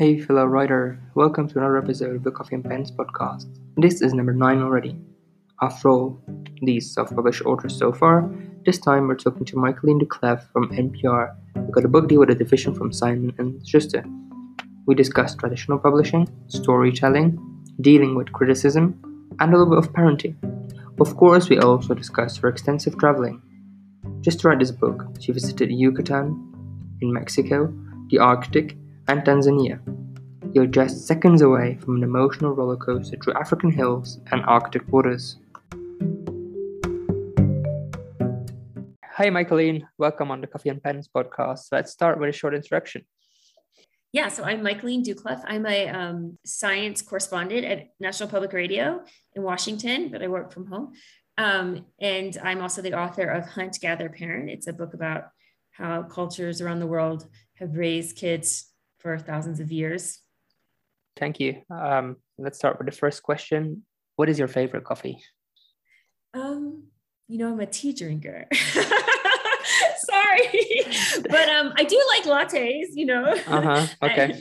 Hey, fellow writer, welcome to another episode of the Coffee and Pens podcast. This is number 9 already. After all, these self published authors so far, this time we're talking to Michaeleen Doucleff from NPR, who got a book deal with a division from Simon and Schuster. We discussed traditional publishing, storytelling, dealing with criticism, and a little bit of parenting. Of course, we also discussed her extensive traveling. Just to write this book, she visited Yucatan, in Mexico, the Arctic, and Tanzania. You're just seconds away from an emotional roller coaster through African hills and Arctic waters. Hi, Michaeleen. Welcome on the Coffee and Pens podcast. Let's start with a short introduction. Yeah, so I'm Michaeleen Doucleff. I'm a um, science correspondent at National Public Radio in Washington, but I work from home. Um, and I'm also the author of Hunt, Gather, Parent. It's a book about how cultures around the world have raised kids for thousands of years. Thank you. Um, let's start with the first question. What is your favorite coffee? Um, you know, I'm a tea drinker. Sorry, but um, I do like lattes. You know. Uh huh. Okay.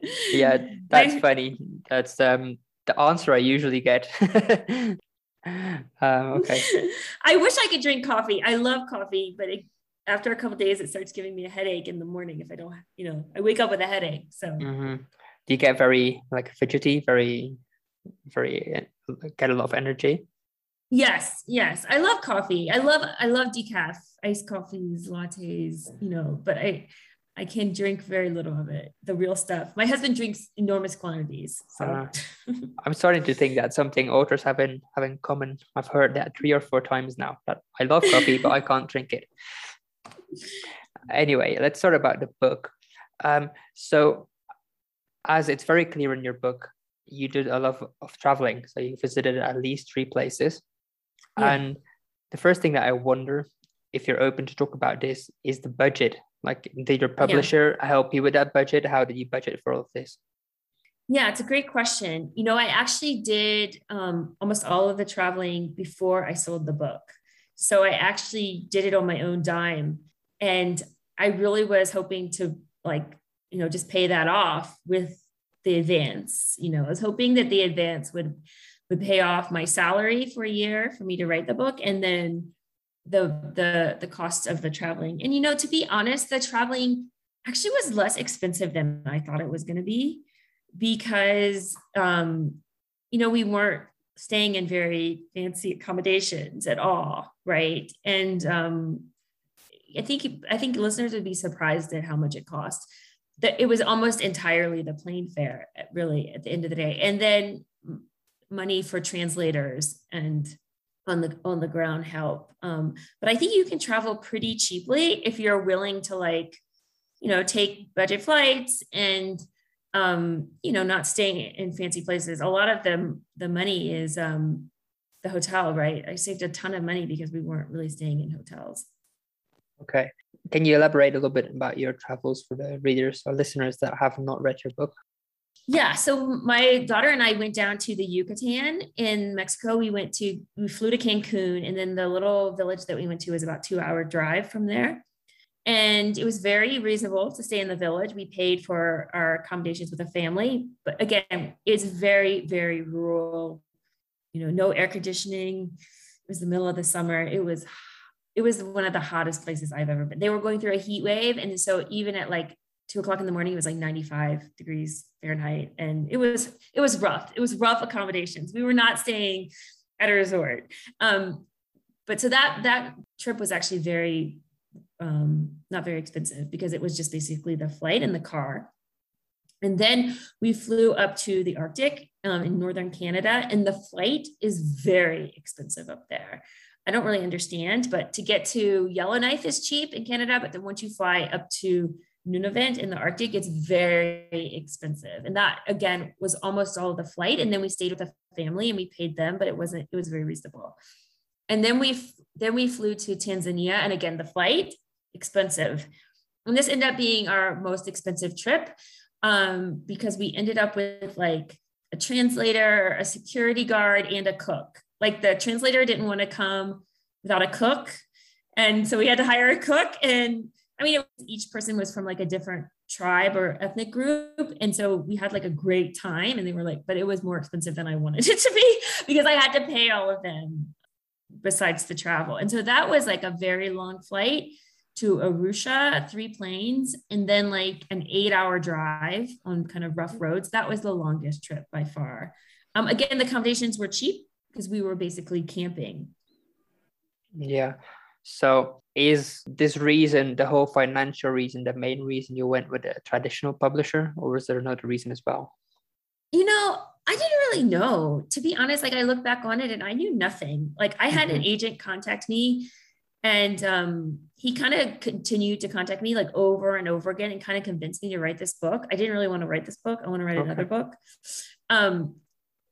yeah, that's funny. That's um the answer I usually get. um, okay. I wish I could drink coffee. I love coffee, but it after a couple days, it starts giving me a headache in the morning if I don't, you know, I wake up with a headache. So, mm-hmm. do you get very like fidgety, very, very get a lot of energy? Yes, yes. I love coffee. I love, I love decaf, iced coffees, lattes, you know, but I, I can drink very little of it, the real stuff. My husband drinks enormous quantities. So uh, I'm starting to think that something authors have in have in common. I've heard that three or four times now. That I love coffee, but I can't drink it anyway, let's start about the book. Um, so, as it's very clear in your book, you did a lot of, of traveling. So, you visited at least three places. Yeah. And the first thing that I wonder if you're open to talk about this is the budget. Like, did your publisher yeah. help you with that budget? How did you budget for all of this? Yeah, it's a great question. You know, I actually did um, almost all of the traveling before I sold the book. So I actually did it on my own dime. And I really was hoping to like, you know, just pay that off with the advance. You know, I was hoping that the advance would would pay off my salary for a year for me to write the book and then the the the cost of the traveling. And you know, to be honest, the traveling actually was less expensive than I thought it was going to be because um you know, we weren't staying in very fancy accommodations at all, right? And um I think I think listeners would be surprised at how much it cost. That it was almost entirely the plane fare, really, at the end of the day, and then money for translators and on the on the ground help. Um, but I think you can travel pretty cheaply if you're willing to like, you know, take budget flights and um, you know, not staying in fancy places. A lot of the the money is um, the hotel, right? I saved a ton of money because we weren't really staying in hotels. Okay. Can you elaborate a little bit about your travels for the readers or listeners that have not read your book? Yeah. So my daughter and I went down to the Yucatan in Mexico. We went to, we flew to Cancun, and then the little village that we went to was about two hour drive from there. And it was very reasonable to stay in the village. We paid for our accommodations with a family, but again, it's very, very rural. You know, no air conditioning. It was the middle of the summer. It was it was one of the hottest places I've ever been. They were going through a heat wave. And so even at like two o'clock in the morning, it was like 95 degrees Fahrenheit. And it was, it was rough. It was rough accommodations. We were not staying at a resort. Um, but so that, that trip was actually very, um, not very expensive because it was just basically the flight and the car. And then we flew up to the Arctic um, in Northern Canada, and the flight is very expensive up there. I don't really understand, but to get to Yellowknife is cheap in Canada, but then once you fly up to Nunavut in the Arctic, it's very expensive. And that again was almost all the flight. And then we stayed with a family and we paid them, but it wasn't, it was very reasonable. And then we then we flew to Tanzania. And again, the flight, expensive. And this ended up being our most expensive trip um, because we ended up with like a translator, a security guard, and a cook like the translator didn't want to come without a cook and so we had to hire a cook and i mean was, each person was from like a different tribe or ethnic group. And so we had like a great time. And they were like, but it was more expensive than I wanted it to be because I had to pay all of them besides the travel. And so that was like a very long flight to Arusha, three planes, and then like an eight hour drive on kind of rough roads. That was the longest trip by far. Um, again, the accommodations were cheap because we were basically camping. Yeah. So is this reason, the whole financial reason, the main reason you went with a traditional publisher, or was there another reason as well? You know, I didn't really know. To be honest, like I look back on it and I knew nothing. Like I had mm-hmm. an agent contact me and um, he kind of continued to contact me like over and over again and kind of convinced me to write this book. I didn't really want to write this book. I want to write okay. another book. Um,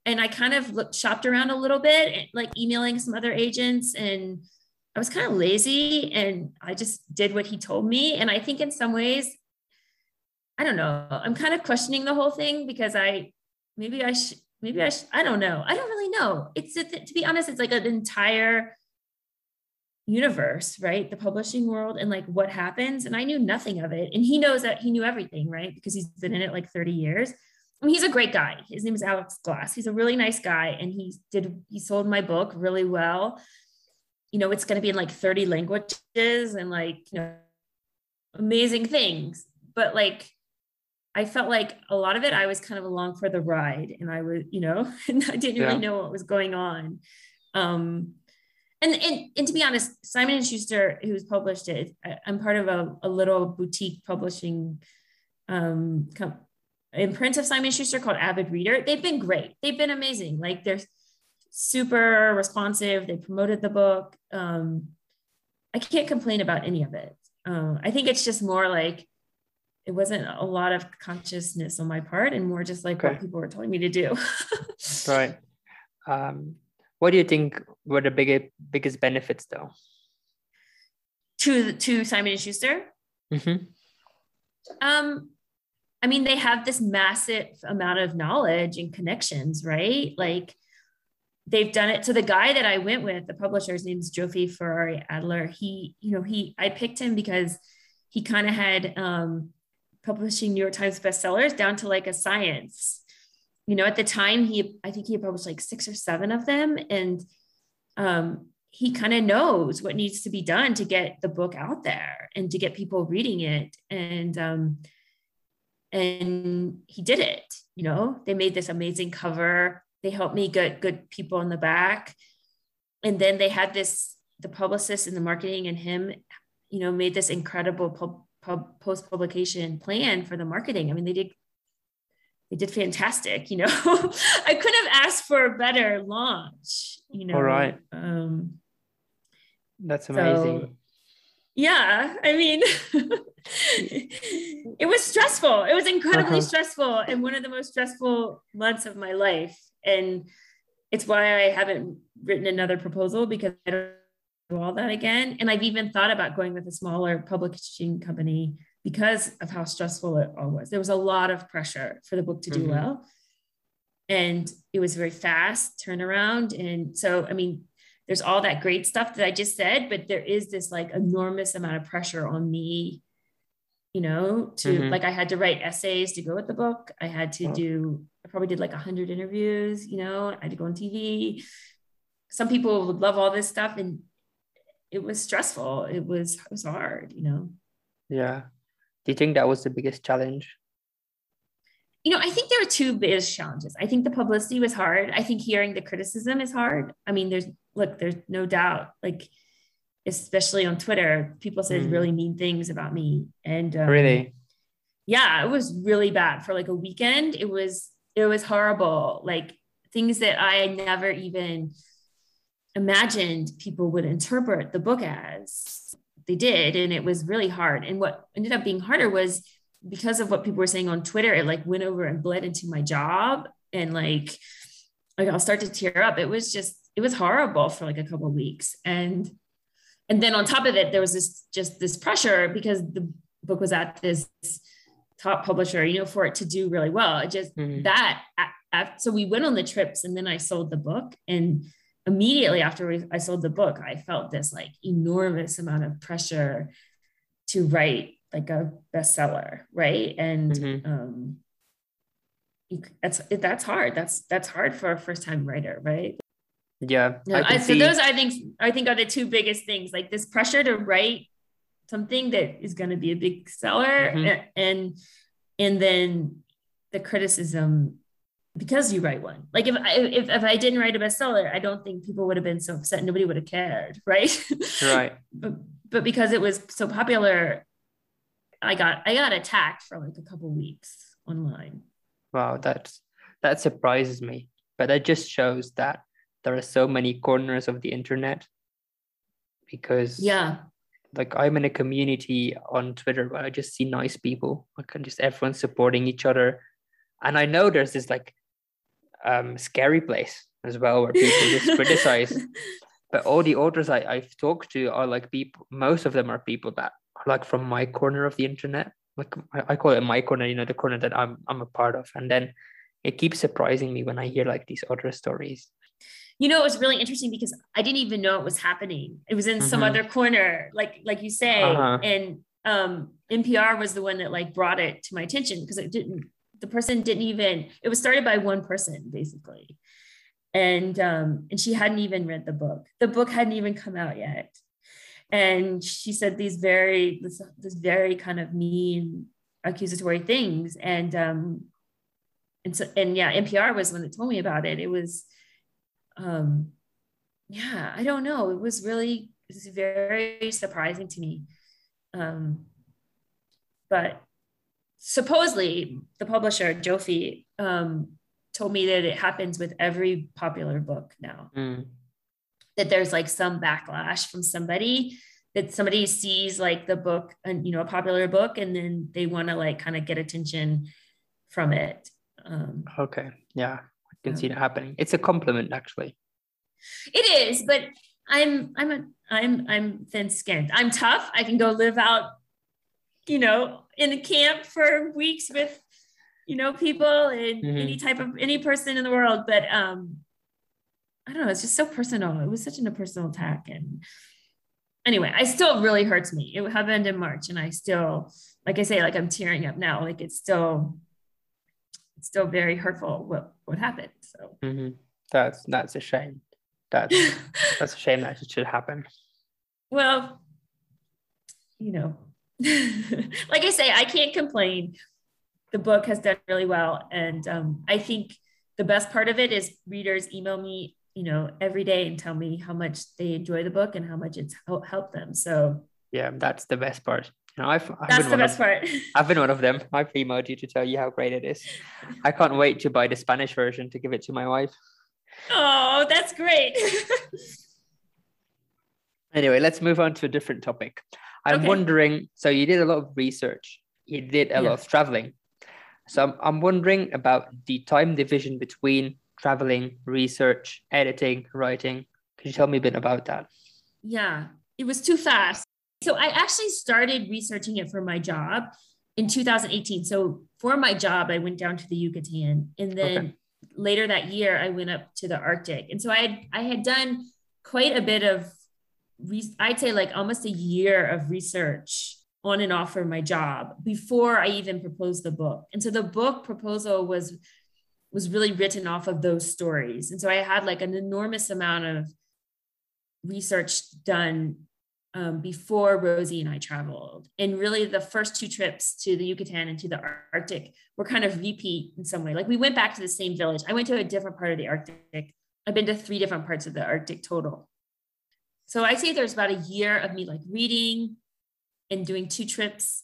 and I kind of looked, shopped around a little bit, eh, like emailing some other agents and I was kind of lazy and I just did what he told me. And I think in some ways, I don't know, I'm kind of questioning the whole thing because I, maybe I should, maybe I should, I don't know. I don't really know. It's, to be honest, it's like an entire universe, right? The publishing world and like what happens. And I knew nothing of it. And he knows that he knew everything, right? Because he's been in it like 30 years. I he's a great guy. His name is Alex Glass. He's a really nice guy. And he did, he sold my book really well. You know, it's going to be in like 30 languages and like, you know, amazing things. But like, I felt like a lot of it, I was kind of along for the ride and I was, you know, and I didn't yeah. really know what was going on. Um, and, and and to be honest, Simon and Schuster, who's published it, I'm part of a, a little boutique publishing um, imprint of Simon Schuster called Avid Reader. They've been great. They've been amazing. Like they're super responsive. They promoted the book. Um, I can't complain about any of it. Uh, I think it's just more like it wasn't a lot of consciousness on my part, and more just like okay. what people were telling me to do. right. Um, what do you think were the biggest biggest benefits though? To to Simon and Schuster. Mm-hmm. Um, I mean, they have this massive amount of knowledge and connections, right? Like they've done it. So the guy that I went with, the publisher's name is Jofie Ferrari Adler. He, you know, he I picked him because he kind of had um, publishing New York Times bestsellers down to like a science you know, at the time he, I think he published like six or seven of them. And um, he kind of knows what needs to be done to get the book out there and to get people reading it. And, um, and he did it, you know, they made this amazing cover. They helped me get good people in the back. And then they had this, the publicist and the marketing and him, you know, made this incredible pub, pub, post publication plan for the marketing. I mean, they did they did fantastic. You know, I couldn't have asked for a better launch. You know, all right. Um, That's amazing. So, yeah, I mean, it was stressful. It was incredibly uh-huh. stressful, and one of the most stressful months of my life. And it's why I haven't written another proposal because I don't do all that again. And I've even thought about going with a smaller publishing company because of how stressful it all was. There was a lot of pressure for the book to do mm-hmm. well. And it was very fast turnaround. And so, I mean, there's all that great stuff that I just said, but there is this like enormous amount of pressure on me, you know, to mm-hmm. like I had to write essays to go with the book. I had to do, I probably did like 100 interviews, you know, I had to go on TV. Some people would love all this stuff and it was stressful. It was, it was hard, you know. Yeah. Do you think that was the biggest challenge? You know, I think there are two biggest challenges. I think the publicity was hard. I think hearing the criticism is hard. I mean, there's look, there's no doubt, like especially on Twitter, people said mm. really mean things about me. And um, really, yeah, it was really bad for like a weekend. It was it was horrible. Like things that I never even imagined people would interpret the book as they did and it was really hard and what ended up being harder was because of what people were saying on twitter it like went over and bled into my job and like like i'll start to tear up it was just it was horrible for like a couple of weeks and and then on top of it there was this just this pressure because the book was at this top publisher you know for it to do really well it just mm-hmm. that so we went on the trips and then i sold the book and immediately after we, I sold the book, I felt this like enormous amount of pressure to write like a bestseller, right? And Mhm. um, that's that's hard. That's that's hard for a first time writer, right? Yeah, No, I I, so see. those I think I think are the two biggest things, like this pressure to write something that is going to be a big seller, Mhm. and and then the criticism because you write one. Like if I if, if I didn't write a bestseller, I don't think people would have been so upset. Nobody would have cared, right? Right. but but because it was so popular, I got I got attacked for like a couple weeks online. Wow, that's that surprises me. But that just shows that there are so many corners of the internet because Yeah. like I'm in a community on Twitter where I just see nice people, like and just everyone supporting each other. And I know there's this like um scary place as well where people just criticize. But all the authors I, I've talked to are like people most of them are people that are like from my corner of the internet. Like I, I call it my corner, you know, the corner that I'm I'm a part of. And then it keeps surprising me when I hear like these other stories. You know it was really interesting because i didn't even know it was happening. It was in some Mhm. other corner like like you say. Uh-huh. and um npr was the one that like brought it to my attention because it didn't the person didn't even it was started by one person basically. And um and she hadn't even read the book. The book hadn't even come out yet. And she said these very this, this very kind of mean accusatory things. And um and so and yeah npr was the one that told me about it. It was um yeah i don't know it was really it was very surprising to me um but supposedly the publisher jofie um told me that it happens with every popular book now Mm, that there's like some backlash from somebody that somebody sees like the book and you know a popular book and then they want to like kind of get attention from it um Okay. Yeah. Can see that happening. It's a compliment actually. It is, but I'm I'm a I'm I'm thin skinned. I'm tough. I can go live out, you know, in a camp for weeks with, you know, people and Mhm. any type of any person in the world. But um, I don't know. It's just so personal. It was such an, a personal attack, and anyway, I still really hurts me. It happened in March, and I still, like I say, like I'm tearing up now. Like it's still, it's still very hurtful what what happened. So. Mhm. That's that's a shame. That's that's a shame that it should happen. well, you know, like I say, I can't complain. The book has done really well. And um, I think the best part of it is readers email me, you know, every day and tell me how much they enjoy the book and how much it's helped them. So Yeah, that's the best part. Know, I've, I've that's been the one best of, part. I've been one of them. I've emailed you to tell you how great it is. I can't wait to buy the Spanish version to give it to my wife. oh, that's great. Anyway, let's move on to a different topic. I'm Okay. wondering. So you did a lot of research. You did a Yeah. lot of traveling. So I'm, I'm wondering about the time division between traveling, research, editing, writing. Could you tell me a bit about that? yeah, it was too fast. So I actually started researching it for my job in 2018. So for my job, I went down to the Yucatan, and then Okay. later that year, I went up to the Arctic. And so I had I had done quite a bit of, re- I'd say like almost a year of research on and off for my job before I even proposed the book. And so the book proposal was was really written off of those stories. And so I had like an enormous amount of research done um, before Rosie and I traveled. And really, the first two trips to the Yucatan and to the Arctic were kind of repeat in some way. Like we went back to the same village. I went to a different part of the Arctic. I've been to three different parts of the Arctic total. So I say there's about a year of me like reading and doing two trips,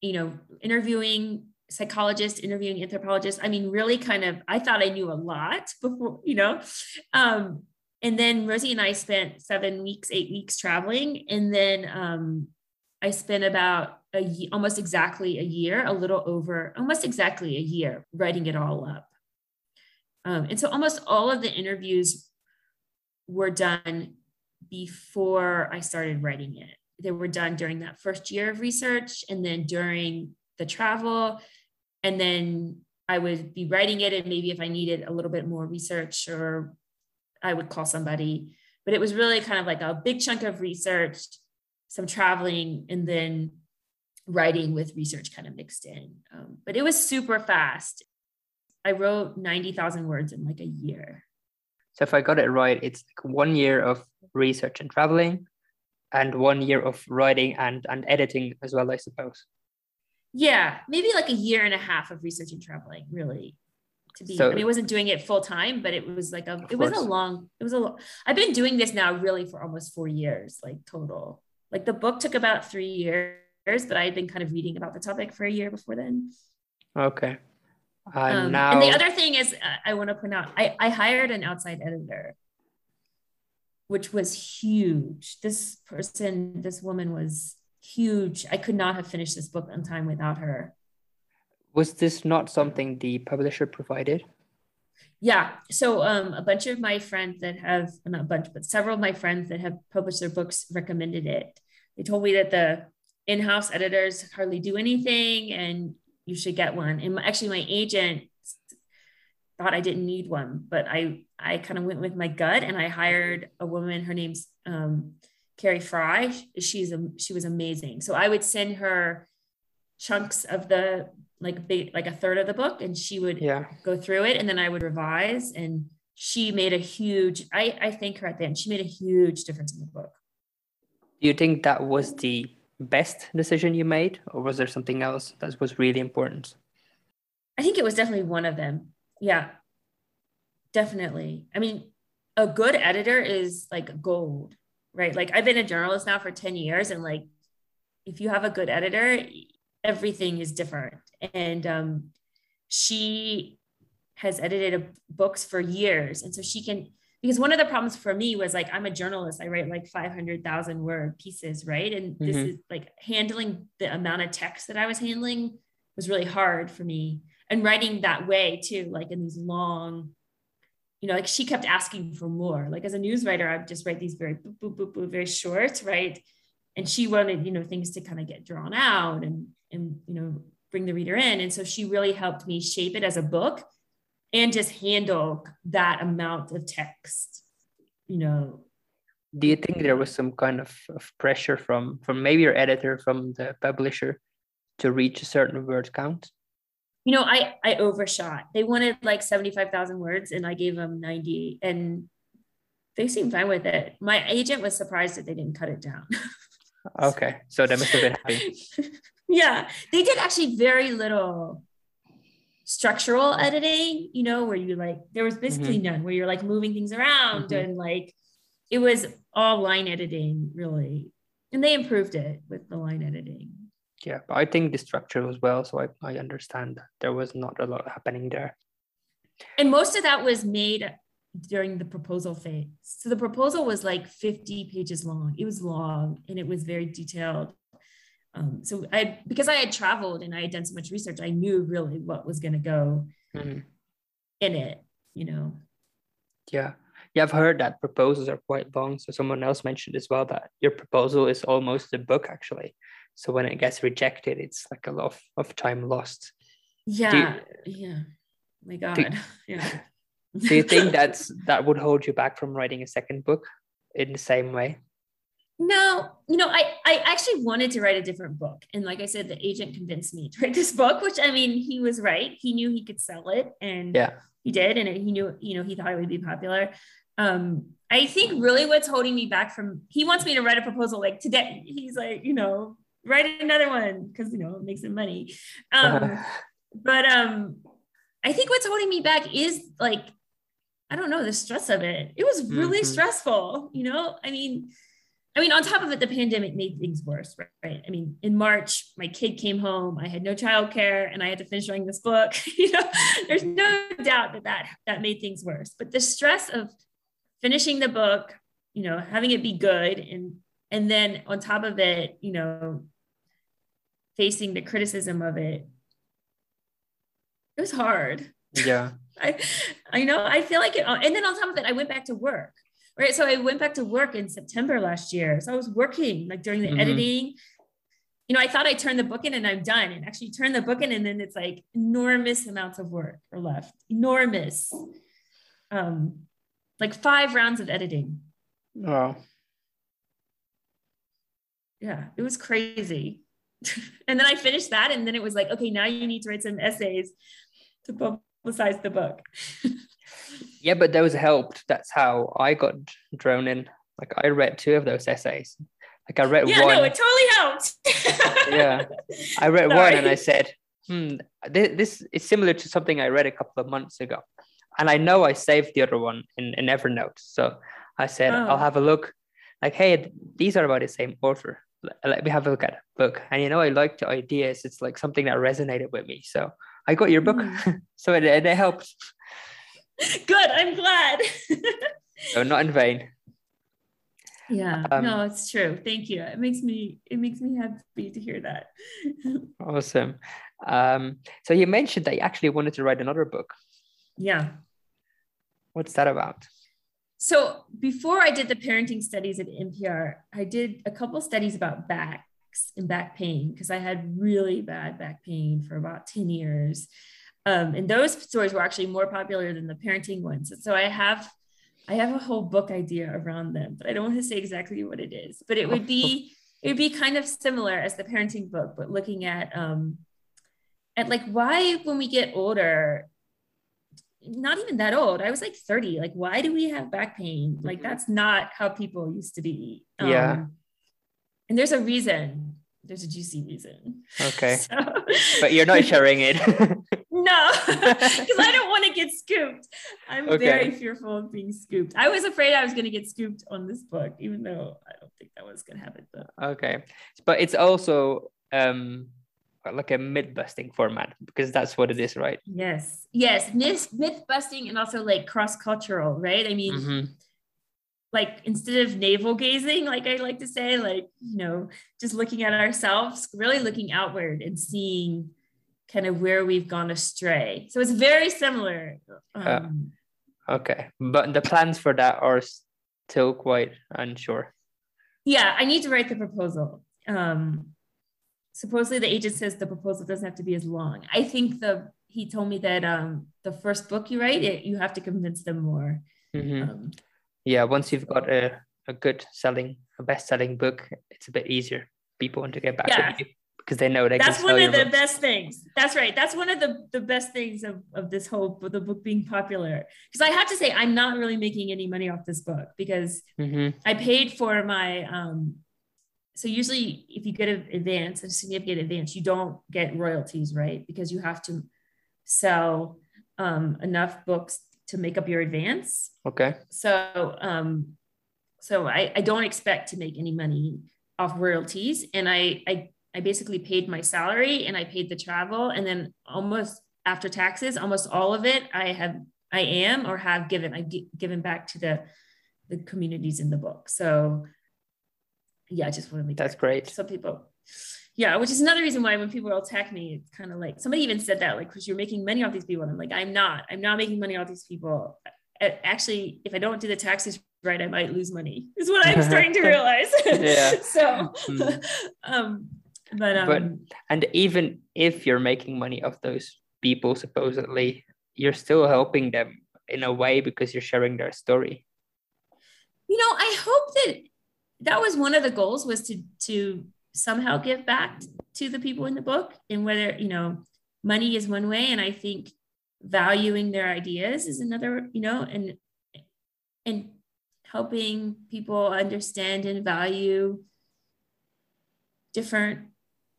you know, interviewing psychologists, interviewing anthropologists. I mean, really kind of, I thought I knew a lot before, you know. Um, and then Rosie and I spent seven weeks, eight weeks traveling. And then um, I spent about a almost exactly a year, a little over, almost exactly a year writing it all up. Um, and so almost all of the interviews were done before I started writing it. They were done during that first year of research and then during the travel. And then I would be writing it. And maybe if I needed a little bit more research or I would call somebody. But it was really kind of like a big chunk of research, some traveling, and then writing with research kind of mixed in. Um, but it was super fast. I wrote 90,000 words in like a year. So if I got it right, it's like one year of research and traveling and one year of writing and, and editing as well, I suppose. Yeah, maybe like a year and a half of research and traveling, really. To be, so, I mean, I wasn't doing it full time, but it was like a, it was a long, it was a, I've been doing this now really for almost four years, like total. Like the book took about three years, but I had been kind of reading about the topic for a year before then. Okay. Uh, um, now... And the other thing is, uh, I want to point out, I, I hired an outside editor, which was huge. This person, this woman was huge. I could not have finished this book on time without her. Was this not something the publisher provided? Yeah. So um, a bunch of my friends that have, not a bunch, but several of my friends that have published their books recommended it. They told me that the in-house editors hardly do anything and you should get one. And actually my agent thought I didn't need one, but I, I kind of went with my gut and I hired a woman, her name's um, Carrie Frye. She's a, she was amazing. So I would send her chunks of the like big, like a third of the book, and she would yeah. go through it, and then I would revise. And she made a huge. I I thank her at the end. She made a huge difference in the book. Do you think that was the best decision you made, or was there something else that was really important? I think it was definitely one of them. Yeah, definitely. I mean, a good editor is like gold right? Like I've been a journalist now for 10 years and like if you have a good editor, everything is different. And um, she has edited books for years. And so she can, because one of the problems for me was like, I'm a journalist, I write like 500,000 word pieces, right? And mm-hmm. this is like handling the amount of text that I was handling was really hard for me. And writing that way too, like in these long you know, like she kept asking for more. Like as a news writer, I just write these very boop, boop, boop, boop, very short, right? And she wanted, you know, things to kind of get drawn out and and you know, bring the reader in. And so she really helped me shape it as a book and just handle that amount of text, you know. Do you think there was some kind of, of pressure from from maybe your editor, from the publisher to reach a certain word count? you know, I I overshot. They wanted like 75,000 words and I gave them 90 and they seemed fine with it. My agent was surprised that they didn't cut it down. okay. So that must have been happy. Yeah. They did actually very little structural editing, you know, where you like there was basically mm-hmm. none where you're like moving things around mm-hmm. and like it was all line editing really. And they improved it with the line editing yeah but i think the structure was well so I, I understand that there was not a lot happening there and most of that was made during the proposal phase so the proposal was like 50 pages long it was long and it was very detailed um, so i because i had traveled and i had done so much research i knew really what was going to go mm-hmm. in it you know? Yeah. Yeah i've heard that proposals are quite long. So someone else mentioned as well that your proposal is almost a book actually. So when it gets rejected it's like a lot of, of time lost. Yeah. You, yeah. My god. do, yeah. Do you think that's that would hold you back from writing a second book in the same way no you know i i actually wanted to write a different book. And like i said the agent convinced me to write this book which i mean he was right. He knew he could sell it and yeah. he did. And he knew you know he thought it would be popular. Um i think really what's holding me back from he wants me to write a proposal like today. He's like you know write another one because you know it makes him money. Um, uh-huh. but um i think what's holding me back is like i don't know the stress of it. It was really mm-hmm. stressful you know? I mean i mean on top of it the pandemic made things worse right? I mean in march my kid came home i had no childcare and i had to finish writing this book. You know there's no doubt that that that made things worse. But the stress of finishing the book you know having it be good and and then on top of it you know facing the criticism of it it was hard. Yeah. I i know i feel like it and then on top of it i went back to work right? So i went back to work in september last year. So i was working like during the mm-hmm. editing. You know i thought i turned the book in and i'm done and actually turn the book in and then it's like enormous amounts of work are left. Enormous. Um like five rounds of editing. Wow. Yeah it was crazy. And then I finished that. And then it was like, okay, now you need to write some essays to publicize the book. yeah, but those helped. That's how I got drawn in. Like I read two of those essays. Like I read yeah, one. Yeah, no, it totally helped. yeah, I read Sorry. one and I said, "Hmm, this, this is similar to something I read a couple of months ago," and I know I saved the other one in, in Evernote. So I said, oh. "I'll have a look." Like, hey, these are about the same author. Let me have a look at the book. And you know, I like the ideas. It's like something that resonated with me. So I got your book. Mm. so it, it helped. Good. I'm glad. so not in vain. Yeah um, no it's true. Thank you. It makes me it makes me happy to hear that. Awesome. Um so you mentioned that you actually wanted to write another book. Yeah. What's that about? So before i did the parenting studies at npr i did a couple studies about backs and back pain because i had really bad back pain for about 10 years um, and those stories were actually more popular than the parenting ones so i have I have a whole book idea around them, but I don't want to say exactly what it is. But it would be it would be kind of similar as the parenting book, but looking at um at like why when we get older, not even that old. I was like 30. Like, why do we have back pain? Like, that's not how people used to be. Um, yeah. And there's a reason. There's a juicy reason. Okay. So, but you're not sharing it. No, because I don't want to get scooped. I'm okay. very fearful of being scooped. I was afraid I was going to get scooped on this book, even though I don't think that was going to happen. But. Okay, but it's also um like a myth busting format because that's what it is, right? Yes, yes, myth myth busting and also like cross cultural, right? I mean. Mm-hmm like instead of navel gazing like i like to say like you know just looking at ourselves really looking outward and seeing kind of where we've gone astray. So it's very similar. Um, uh, okay, but the plans for that are still quite unsure. Yeah, I need to write the proposal. Um, supposedly, the agent says the proposal doesn't have to be as long. I think the he told me that um, the first book you write, it, you have to convince them more. Mm-hmm. Um, yeah, once you've got a, a good selling, a best selling book, it's a bit easier. People want to get back yeah. you because they know they that's one of the book. best things. That's right. That's one of the, the best things of, of this whole the book being popular. Because i have to say i'm not really making any money off this book because mm-hmm. i paid for my um so usually if you get an advance a significant advance you don't get royalties right? Because you have to sell um, enough books to make up your advance. Okay. So um so I, I don't expect to make any money off royalties. And I, I I basically paid my salary and I paid the travel. And then almost after taxes, almost all of it I have, I am or have given, I've given back to the, the communities in the book. So yeah, I just want to make that's great. Some people, yeah, which is another reason why when people attack me, it's kind of like somebody even said that, like, because you're making money off these people. And I'm like, I'm not, I'm not making money off these people. Actually, if I don't do the taxes right, I might lose money, is what I'm starting to realize. yeah. so, mm. um, but um, but and even if you're making money off those people supposedly you're still helping them in a way because you're sharing their story. You know i hope that that was one of the goals was to to somehow give back to the people in the book and whether you know money is one way. And i think valuing their ideas is another you know and and helping people understand and value different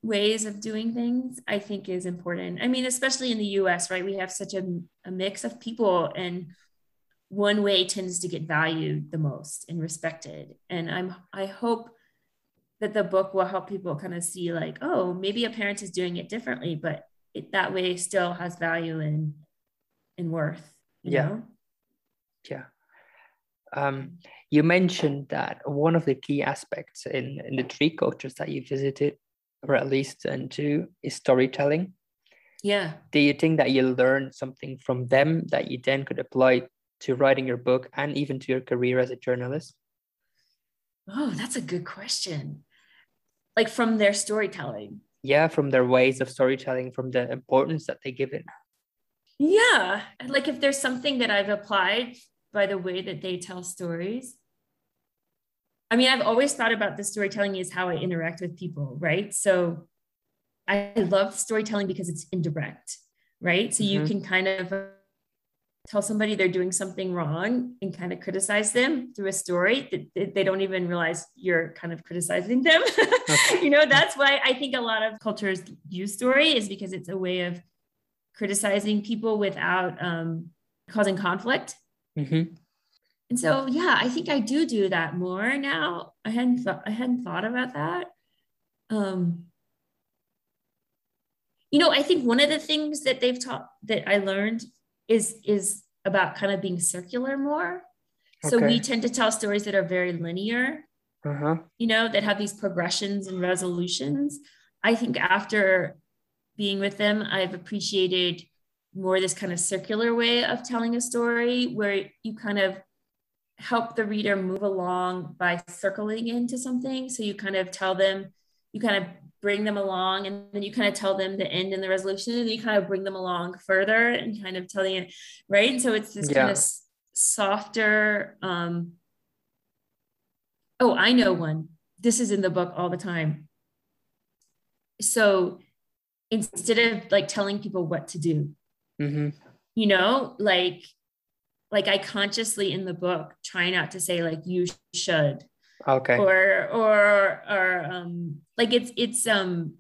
ways of doing things i think is important. I mean especially in the us right? We have such a, a mix of people and one way tends to get valued the most and respected. And i'm i hope that the book will help people kind of see like oh maybe a parent is doing it differently but it, that way still has value and and worth yeah. know? yeah. Um, you mentioned that one of the key aspects in, in the three cultures that you visited or at least into is storytelling. Yeah. Do you think that you learned something from them that you then could apply to writing your book and even to your career as a journalist? Oh, that's a good question. Like from their storytelling. Yeah, from their ways of storytelling, from the importance that they give it. Yeah. Like if there's something that I've applied by the way that they tell stories, I mean, I've always thought about the storytelling is how I interact with people, right? So I love storytelling because it's indirect, right? So you Mhm. can kind of tell somebody they're doing something wrong and kind of criticize them through a story that they don't even realize you're kind of criticizing them. you know, that's why I think a lot of cultures use story is because it's a way of criticizing people without um, causing conflict. Mm-hmm. And so, yeah, I think I do do that more now. I hadn't thought I hadn't thought about that. Um, you know, I think one of the things that they've taught that I learned is is about kind of being circular more. So we tend to tell stories that are very linear, Uh-huh. you know, that have these progressions and resolutions. I think after being with them, I've appreciated more this kind of circular way of telling a story where you kind of help the reader move along by circling into something. So you kind of tell them, you kind of bring them along, and then you kind of tell them the end and the resolution, and then you kind of bring them along further and kind of telling it, right? And so it's this kind of softer, um, Oh, I know one. This is in the book all the time. So instead of like telling people what to do, Mm-hmm. you know, like like I consciously in the book try not to say like you should Okay. or or or um like it's it's um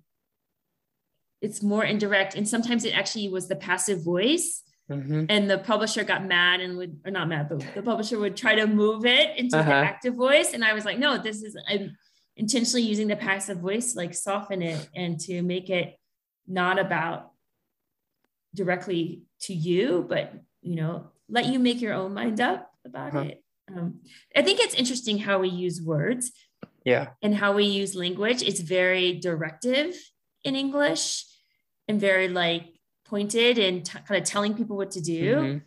it's more indirect and sometimes it actually was the passive voice Mm-hmm. and the publisher got mad and would or not mad but the publisher would try to move it into Uh-huh. the active voice and i was like no this is i'm intentionally using the passive voice to like soften it and to make it not about directly to you but you know let you make your own mind up about Uh-huh. it um, i think it's interesting how we use words Yeah. and how we use language it's very directive in english and very like pointed and t- kind of telling people what to do Mhm.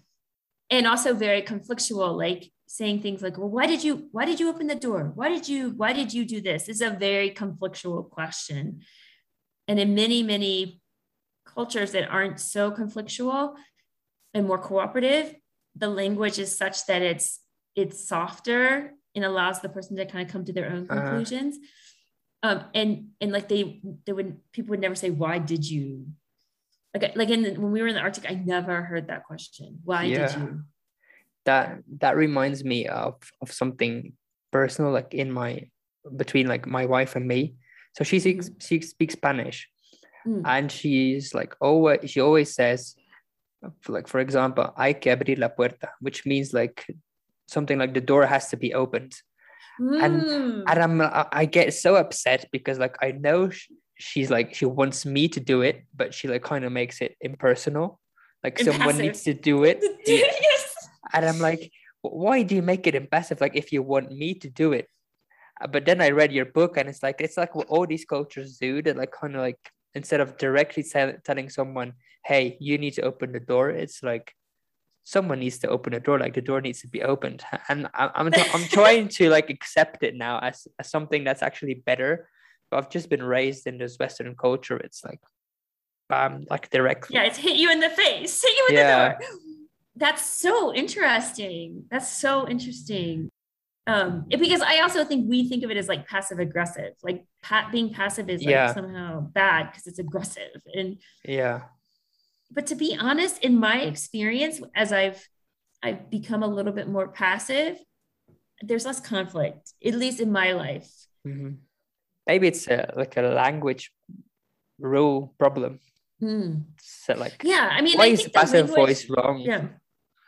and also very conflictual like saying things like well why did you why did you open the door why did you why did you do this this is a very conflictual question and in many many cultures that aren't so conflictual and more cooperative the language is such that it's it's softer and allows the person to kind of come to their own Uh-huh. conclusions um and and like they they would people would never say why did you like like in the, when we were in the arctic i never heard that question why Yeah. did you That that reminds me of of something personal, like in my between like my wife and me. So she speaks she speaks Spanish, Mm. and she's like always she always says, like for example, hay que abrir la puerta, which means like something like the door has to be opened. And- Mm. and I'm I get so upset because like I know sh- she's like she wants me to do it, but she like kind of makes it impersonal. Like And someone needs to do it. Yes And I'm like, why do you make it impassive? Like if you want me to do it. Uh, But then I read your book and it's like it's like what all these cultures do that like kind of like instead of directly tell- telling someone, hey, you need to open the door, it's like someone needs to open the door, like the door needs to be opened. And I- I'm t- I'm trying to like accept it now as, as something that's actually better. But I've just been raised in this Western culture. It's like bam, like directly. yeah it's hit you in the face hit you in Yeah. the door that's so interesting that's so interesting um it- because i also think we think of it as like passive aggressive like pat being passive is like Yeah. somehow bad because it's aggressive and Yeah. but to be honest in my experience as i've i've become a little bit more passive there's less conflict at least in my life Mhm. Maybe it's a, like a language rule problem. Hmm. So like, yeah i mean why I is passive language- voice wrong? Yeah.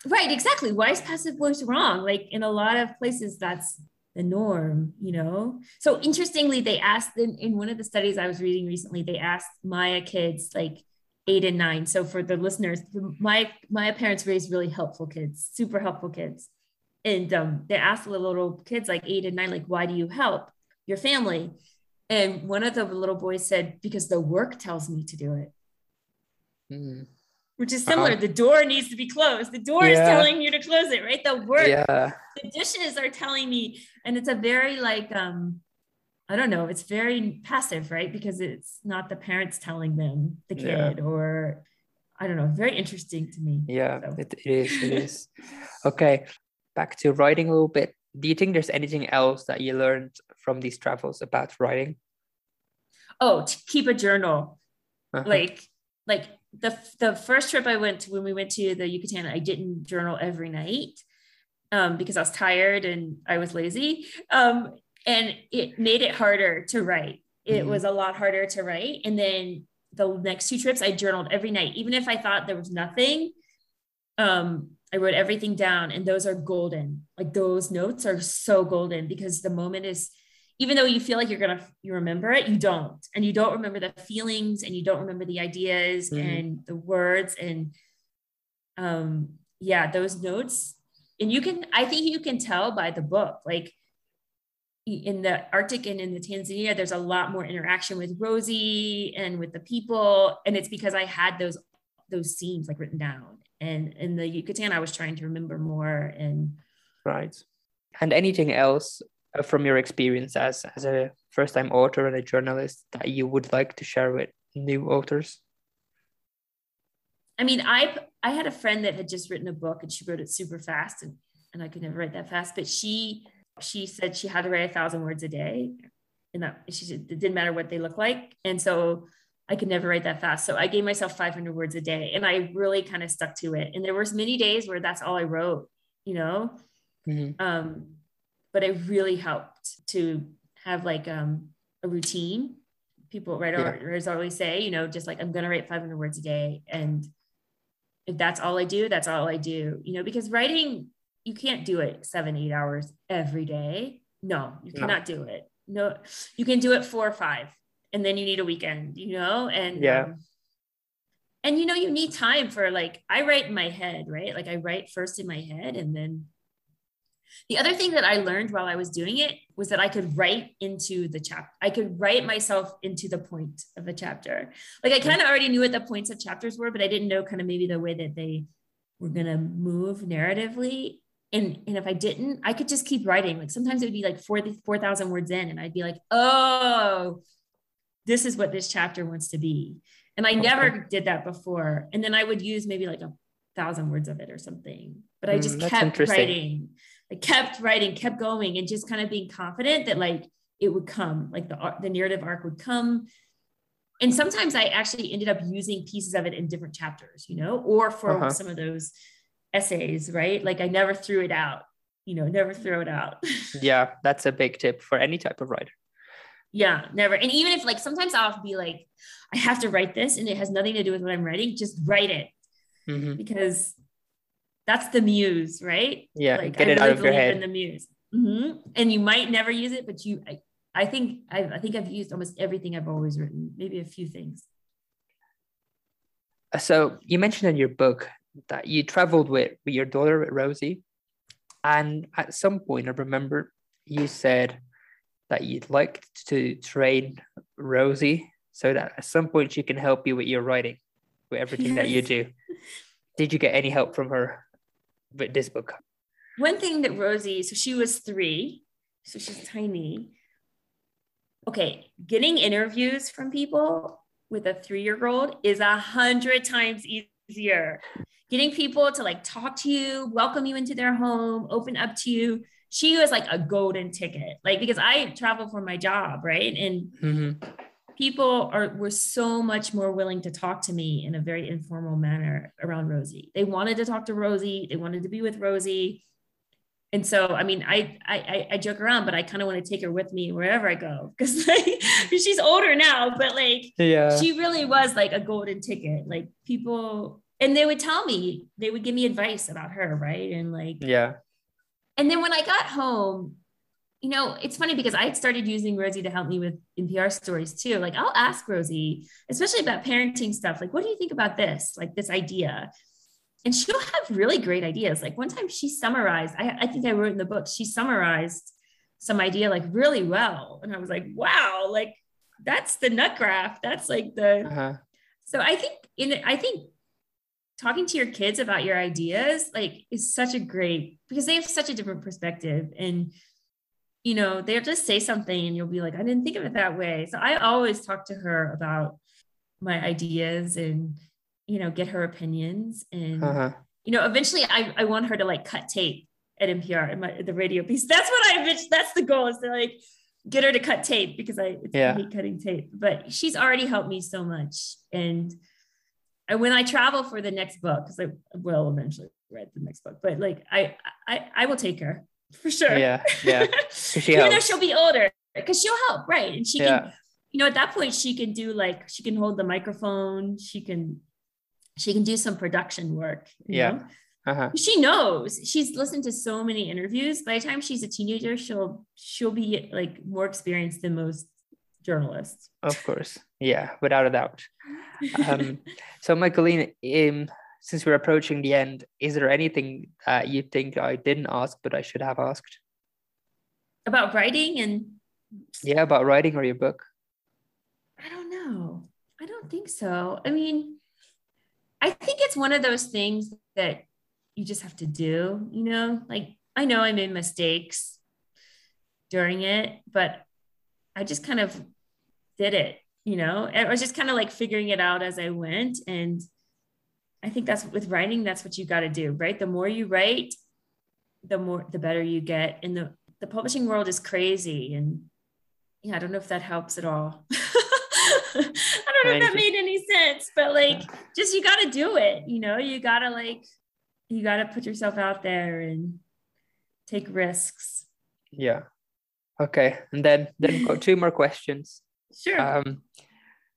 Right, exactly. Why is passive voice wrong? Like in a lot of places, that's the norm, you know? So interestingly, they asked in, in one of the studies I was reading recently, they asked Maya kids like eight and nine. So for the listeners, my Maya parents raised really helpful kids, super helpful kids. And um, they asked the little kids like eight and nine, like, why do you help your family? And one of the little boys said, because the work tells me to do it Mm. Which is similar. Uh-huh. The door needs to be closed. The door is telling you to close it, right? The work, Yeah. the dishes are telling me, and it's a very like um, I don't know, it's very passive, right? Because it's not the parents telling them the Yeah. kid, or I don't know, very interesting to me. Yeah. So- It, it is. It is. Okay. Back to writing a little bit. Do you think there's anything else that you learned from these travels about writing? Oh, to keep a journal. uh-huh. like like the the first trip I went to when we went to the Yucatan, I didn't journal every night um, because I was tired and I was lazy, um, and it made it harder to write. It mm-hmm. was a lot harder to write, and then the next two trips I journaled every night, even if I thought there was nothing. Um, I wrote everything down, and those are golden. Like those notes are so golden because the moment is even though you feel like you're gonna you remember it you don't. And you don't remember the feelings and you don't remember the ideas mm-hmm. and the words and um yeah those notes. And you can i think you can tell by the book like in the arctic and in the tanzania there's a lot more interaction with rosie and with the people. And it's because i had those those scenes like written down. And in the yucatan i was trying to remember more and right. And anything else from your experience as as a first time author and a journalist that you would like to share with new authors i mean i i had a friend that had just written a book and she wrote it super fast and and i could never write that fast but she she said she had to write a thousand words a day and that she said it didn't matter what they look like and so I could never write that fast. So I gave myself 500 words a day and I really kind of stuck to it. And there was many days where that's all I wrote, you know? Mm-hmm. Um, but it really helped to have like um, a routine. People writers yeah. always say, you know, just like I'm going to write 500 words a day, and if that's all I do, that's all I do. You know, because writing you can't do it seven eight hours every day. No, you cannot no. do it. No, you can do it four or five, and then you need a weekend. You know, and yeah. Um, and you know you need time for like i write in my head right like i write first in my head and then the other thing that I learned while I was doing it was that I could write into the chapter. I could write myself into the point of the chapter. Like I kind of already knew what the points of chapters were, but I didn't know kind of maybe the way that they were going to move narratively. And, and if I didn't, I could just keep writing. Like sometimes it would be like 4,000 words in, and I'd be like, oh, this is what this chapter wants to be. And I okay. never did that before. And then I would use maybe like a thousand words of it or something. But I mm, just mm, kept writing. I kept writing, kept going, and just kind of being confident that like it would come, like the the narrative arc would come. And sometimes I actually ended up using pieces of it in different chapters, you know, or for uh-huh. some of those essays, right? Like I never threw it out, you know, never throw it out. yeah, that's a big tip for any type of writer. Yeah, never. And even if like sometimes I'll be like, I have to write this and it has nothing to do with what I'm writing, just write it. Mm-hmm. Because that's the muse, right? Yeah, like, get I it really out of your head. In the muse, mm-hmm. and you might never use it, but you, I, I think, I, I think I've used almost everything I've always written. Maybe a few things. Uh, so you mentioned in your book that you traveled with, with your daughter with Rosie, and at some point, I remember you said that you'd like to train Rosie so that at some point she can help you with your writing, with everything yes. that you do. Did you get any help from her this book? One thing that Rosie, so she was three, so she's tiny. Okay, getting interviews from people with a three-year-old is a hundred times easier. Getting people to like talk to you, welcome you into their home, open up to you. She was like a golden ticket, like because I travel for my job, right? And mm-hmm people are were so much more willing to talk to me in a very informal manner around Rosie. They wanted to talk to Rosie. They wanted to be with Rosie. And so, I mean, I I, I joke around, but I kind of want to take her with me wherever I go because like, she's older now. But like, yeah, she really was like a golden ticket. Like people, and they would tell me, they would give me advice about her, right? And like, yeah. And then when I got home, you know, it's funny because I started using Rosie to help me with NPR stories too. Like I'll ask Rosie, especially about parenting stuff, like, what do you think about this? Like this idea. And she'll have really great ideas. Like one time she summarized, I, I think I wrote in the book, she summarized some idea like really well. And I was like, wow, like that's the nut graph. That's like the uh-huh. so I think in I think talking to your kids about your ideas like is such a great because they have such a different perspective and you know, they'll just say something and you'll be like, I didn't think of it that way. So I always talk to her about my ideas and, you know, get her opinions. And, uh-huh. you know, eventually I, I want her to like cut tape at NPR and my, the radio piece. That's what I, that's the goal is to like get her to cut tape because I, Yeah. I hate cutting tape. But she's already helped me so much. And and when I travel for the next book, because I will eventually write the next book, but like I I I will take her for sure. Yeah, yeah. she Even though helps. she'll be older, because she'll help, right? And she can you know at that point she can do like she can hold the microphone she can she can do some production work you Yeah. know? uh-huh. she knows she's listened to so many interviews by the time she's a teenager she'll she'll be like more experienced than most journalists of course. Yeah, without a doubt. Um, so, Michaeleen, um, since we're approaching the end, is there anything uh, you think I didn't ask but I should have asked? about writing and Yeah, about writing or your book? i don't know i don't think so i mean i think it's one of those things that you just have to do you know like i know i made mistakes during it but i just kind of did it you know i was just kind of like figuring it out as i went and i think that's with writing that's what you got to do right the more you write the more the better you get and the the publishing world is crazy and yeah i don't know if that helps at all i don't know if that made any sense but like just you got to do it you know you got to like you got to put yourself out there and take risks Yeah. Okay, and then then two more questions. sure Um,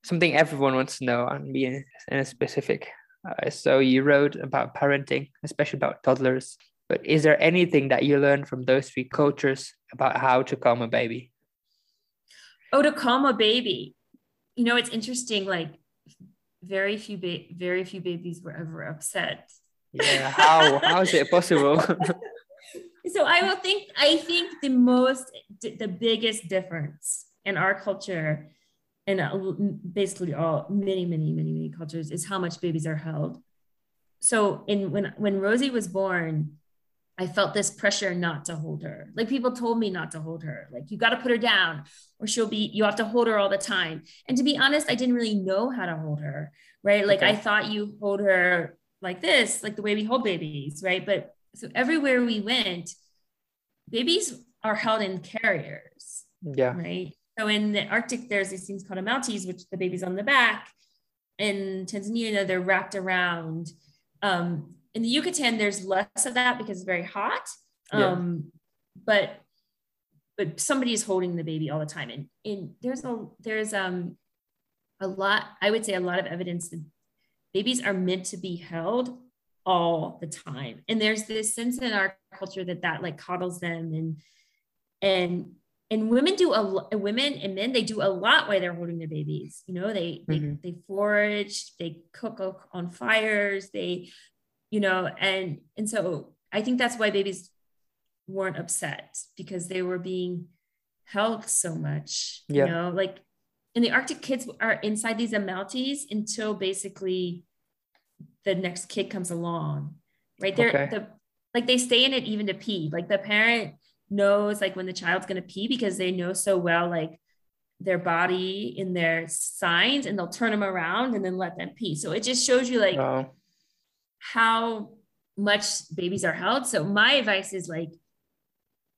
something everyone wants to know and be in, in a specific. Uh, so you wrote about parenting, especially about toddlers. But is there anything that you learned from those three cultures about how to calm a baby? oh to calm a baby you know it's interesting like very few ba- very few babies were ever upset Yeah, how how is it possible? so i will think i think the most the biggest difference in our culture and uh, basically all many many many many cultures is how much babies are held. So in when when rosie was born i felt this pressure not to hold her. Like people told me not to hold her. Like you got to put her down or she'll be you have to hold her all the time. And to be honest i didn't really know how to hold her right? Like Okay. i thought you hold her like this like the way we hold babies right? But so everywhere we went babies are held in carriers yeah, right? So in the Arctic, there's these things called amautis, which the baby's on the back. In Tanzania, they're wrapped around. Um, in the Yucatan, there's less of that because it's very hot. Yeah. Um, but but somebody is holding the baby all the time, and in there's a there's um a lot. I would say a lot of evidence that babies are meant to be held all the time, and there's this sense in our culture that that like coddles them and and and women do a women and men they do a lot while they're holding their babies you know they they, Mhm. they forage they cook on fires they you know and and so i think that's why babies weren't upset because they were being held so much Yeah. you know like and the arctic kids are inside these amautis until basically the next kid comes along right there Okay. the like they stay in it even to pee like the parent knows like when the child's going to pee because they know so well like their body in their signs and they'll turn them around and then let them pee. So it just shows you like how much babies are held. So my advice is like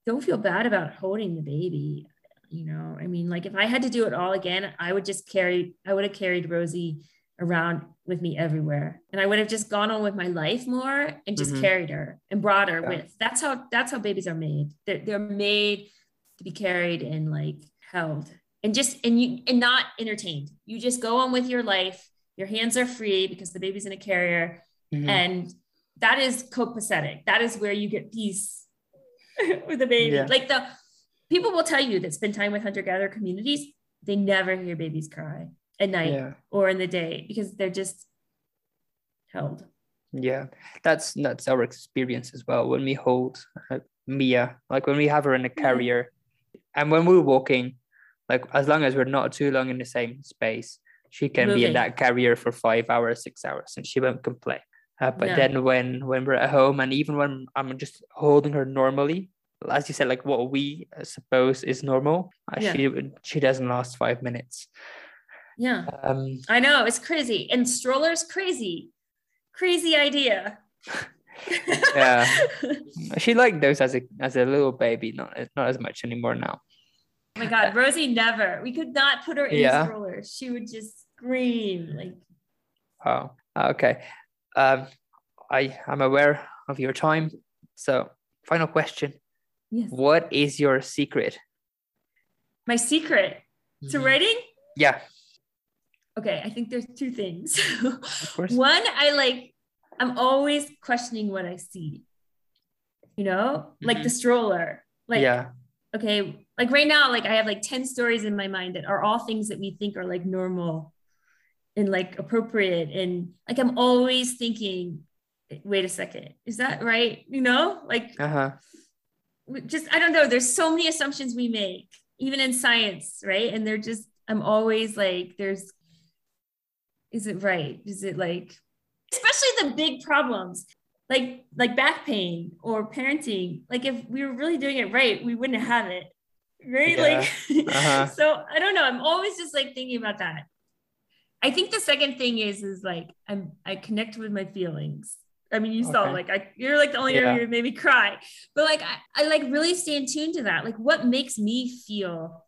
don't feel bad about holding the baby you know? I mean like if i had to do it all again i would just carry i would have carried rosie around with me everywhere. And i would have just gone on with my life more and just Mhm. carried her and brought her Yeah. with. That's how that's how babies are made. They're, they're made to be carried and like held and just and you and not entertained. You just go on with your life. Your hands are free because the baby's in a carrier. Mhm. and that is copacetic. That is where you get peace with the baby. Yeah. like the people will tell you that spend time with hunter-gatherer communities they never hear babies cry at night yeah. or in the day because they're just held Yeah, that's that's our experience as well. When we hold uh, Mia, like when we have her in a carrier, and when we're walking, like as long as we're not too long in the same space, she can be in that carrier for five hours, six hours, and she won't complain. Uh, but No. then when when we're at home, and even when I'm just holding her normally, as you said, like what we uh, suppose is normal, uh, Yeah. she she doesn't last five minutes. Yeah Um, i know it's crazy and strollers crazy crazy idea Yeah. she liked those as a as a little baby, not not as much anymore now. Oh my God, Rosie never. We could not put her in Yeah. a stroller. She would just scream like. Oh, okay. Um, I am aware of your time. So, final question: Yes. What is your secret? My secret to Mhm. writing. Yeah, Okay, I think there's two things. of. One, I like. I'm always questioning what I see. You know, like the stroller. Like, yeah, okay, like right now, like I have like 10 stories in my mind that are all things that we think are like normal and like appropriate. And like I'm always thinking, wait a second, is that right? You know, like uh huh. just I don't know. There's so many assumptions we make, even in science, right? And they're just I'm always like, there's is it right? Is it like especially the big problems like like back pain or parenting? Like if we were really doing it right, we wouldn't have it. Right? Like Uh-huh. so I don't know. I'm always just like thinking about that. I think the second thing is is like I'm I connect with my feelings. I mean, you saw like I you're like the only Yeah. one who made me cry, but like I, I like really stay in tune to that. Like what makes me feel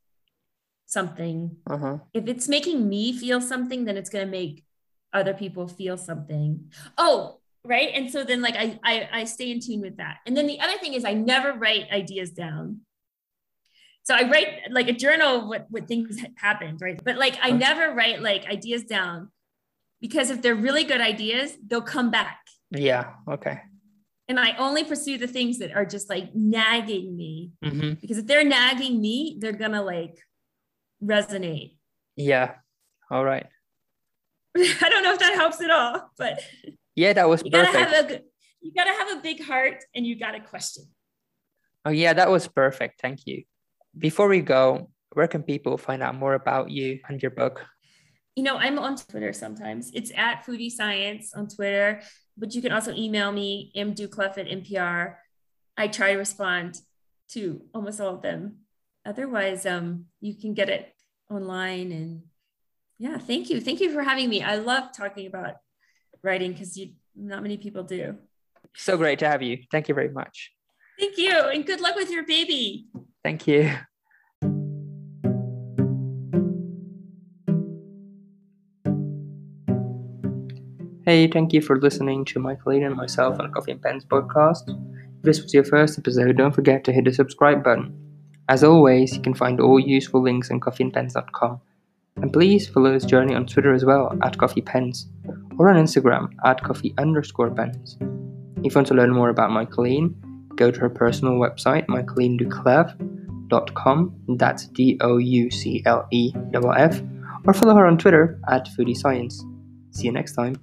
something. Uh huh. If it's making me feel something, then it's gonna make other people feel something. Oh, right. And so then like I I, I stay in tune with that. And then the other thing is I never write ideas down. So I write like a journal of what, what things happened, right? But like I never write like ideas down because if they're really good ideas, they'll come back. Yeah. Okay. And I only pursue the things that are just like nagging me Mm-hmm. because if they're nagging me, they're gonna like resonate. Yeah. All right. I don't know if that helps at all, but Yeah, that was you gotta perfect. have a you gotta have a big heart and you gotta question. Oh, yeah, that was perfect. Thank you. Before we go, where can people find out more about you and your book? You know, I'm on Twitter sometimes. It's at Foodie Science on Twitter, but you can also email me, mdoucleff at NPR. I try to respond to almost all of them. Otherwise, um, you can get it online. And yeah, thank you. Thank you for having me. I love talking about writing because you not many people do. So great to have you. Thank you very much. Thank you. And good luck with your baby. Thank you. Hey, thank you for listening to Michaeleen and myself on Coffee and Pens podcast. If this was your first episode, don't forget to hit the subscribe button. As always, you can find all useful links on coffeeandpens.com. And please follow this journey on Twitter as well, at coffeepens, or on Instagram, at coffee underscore pens. If you want to learn more about Michaeleen, go to her personal website, michaeleendoucleff.com, that's D O U C L E F F, or follow her on Twitter at Foodie Science. See you next time.